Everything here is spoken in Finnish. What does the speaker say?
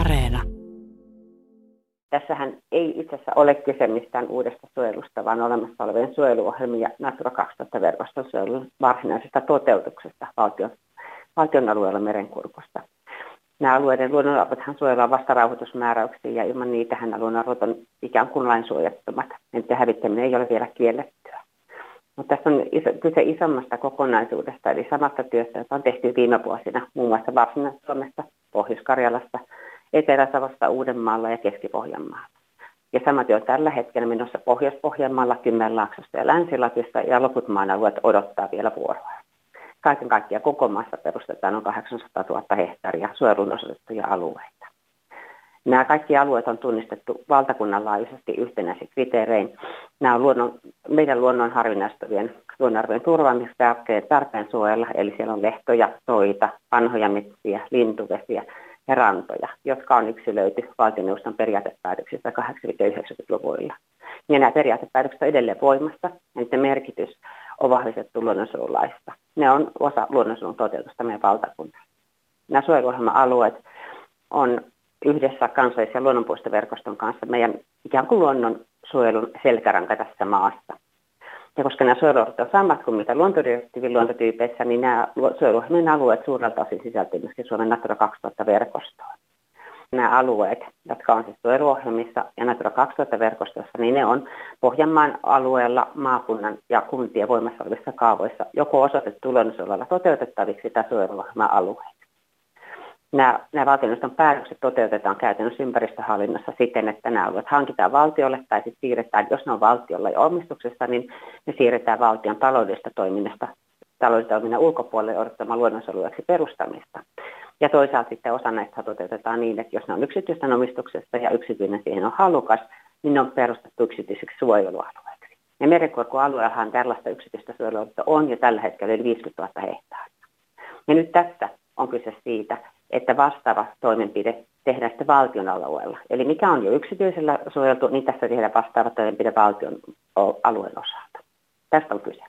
Areena. Tässähän ei itse asiassa ole kyse mistään uudesta suojelusta, vaan olemassa olevien suojeluohjelmien ja Natura 2000-verkoston suojelun varsinaisesta toteutuksesta valtion, valtion alueella merenkurkusta. Nämä alueiden luonnonarvothan suojellaan vasta rauhoitusmääräyksiä ja ilman niitähän luonnonarvot on ikään kuin lainsuojattomat. Niiden hävittäminen ei ole vielä kiellettyä. Mutta tässä on iso, kyse isommasta kokonaisuudesta, eli samasta työstä, jota on tehty viime vuosina muun muassa Varsinais-Suomessa, Pohjois-Karjalassa, Etelä-Savosta, Uudenmaalla ja Keski-Pohjanmaalla. Ja sama työ on tällä hetkellä menossa Pohjois-Pohjanmaalla, Kymenlaaksossa ja Länsi-Lapissa ja loput maan alueet odottaa vielä vuoroa. Kaiken kaikkiaan koko maassa perustetaan noin 800 000 hehtaaria suojelun osoitettuja alueita. Nämä kaikki alueet on tunnistettu valtakunnan laajuisesti yhtenäisin kriteerein. Nämä on luonnon, meidän luonnon harvinaistuvien luonnonarvojen turvaamista tarpeen suojella, eli siellä on lehtoja, soita, vanhoja metsiä, lintuvesiä ja rantoja, jotka on yksilöity valtioneuvoston periaatepäätöksistä 80-90-luvuilla. Ja nämä periaatepäätökset ovat edelleen voimassa, ja niiden merkitys on vahvistettu luonnonsuojelulaista. Ne on osa luonnonsuojelun toteutusta meidän valtakunnassa. Nämä suojeluohjelma-alueet on yhdessä kansallisen luonnonpuistoverkoston kanssa meidän ikään kuin luonnonsuojelun selkäranka tässä maassa. Ja koska nämä suojelualueet ovat samat kuin mitä luontodirektiivin luontotyypeissä, niin nämä suojeluohjelmien alueet suurelta osin sisältyy myöskin Suomen Natura 2000-verkostoon. Nämä alueet, jotka on siis suojeluohjelmissa ja Natura 2000-verkostossa, niin ne on Pohjanmaan alueella maakunnan ja kuntien voimassa olevissa kaavoissa joko osoitettu luonnonsuojelulla toteutettaviksi tai suojeluohjelma-alueet. Nämä, nämä valtioneuvoston päätökset toteutetaan käytännössä ympäristöhallinnossa siten, että nämä alueet hankitaan valtiolle tai sitten siirretään, jos ne on valtiolla ja omistuksessa, niin ne siirretään valtion taloudellisesta toiminnasta taloudellisen toiminnan ulkopuolelle odottamaan luonnonsuojeluksi perustamista. Ja toisaalta sitten osa näistä toteutetaan niin, että jos ne on yksityisten omistuksessa ja yksityinen siihen on halukas, niin ne on perustettu yksityiseksi suojelualueeksi. Ja merenkurkualueellahan tällaista yksityistä suojelualueita on jo tällä hetkellä yli 50 000 hehtaaria. Ja nyt tässä on kyse siitä, että vastaava toimenpide tehdään sitten valtion alueella. Eli mikä on jo yksityisellä suojeltu, niin tässä tehdään vastaava toimenpide valtion alueen osalta. Tästä on kyse.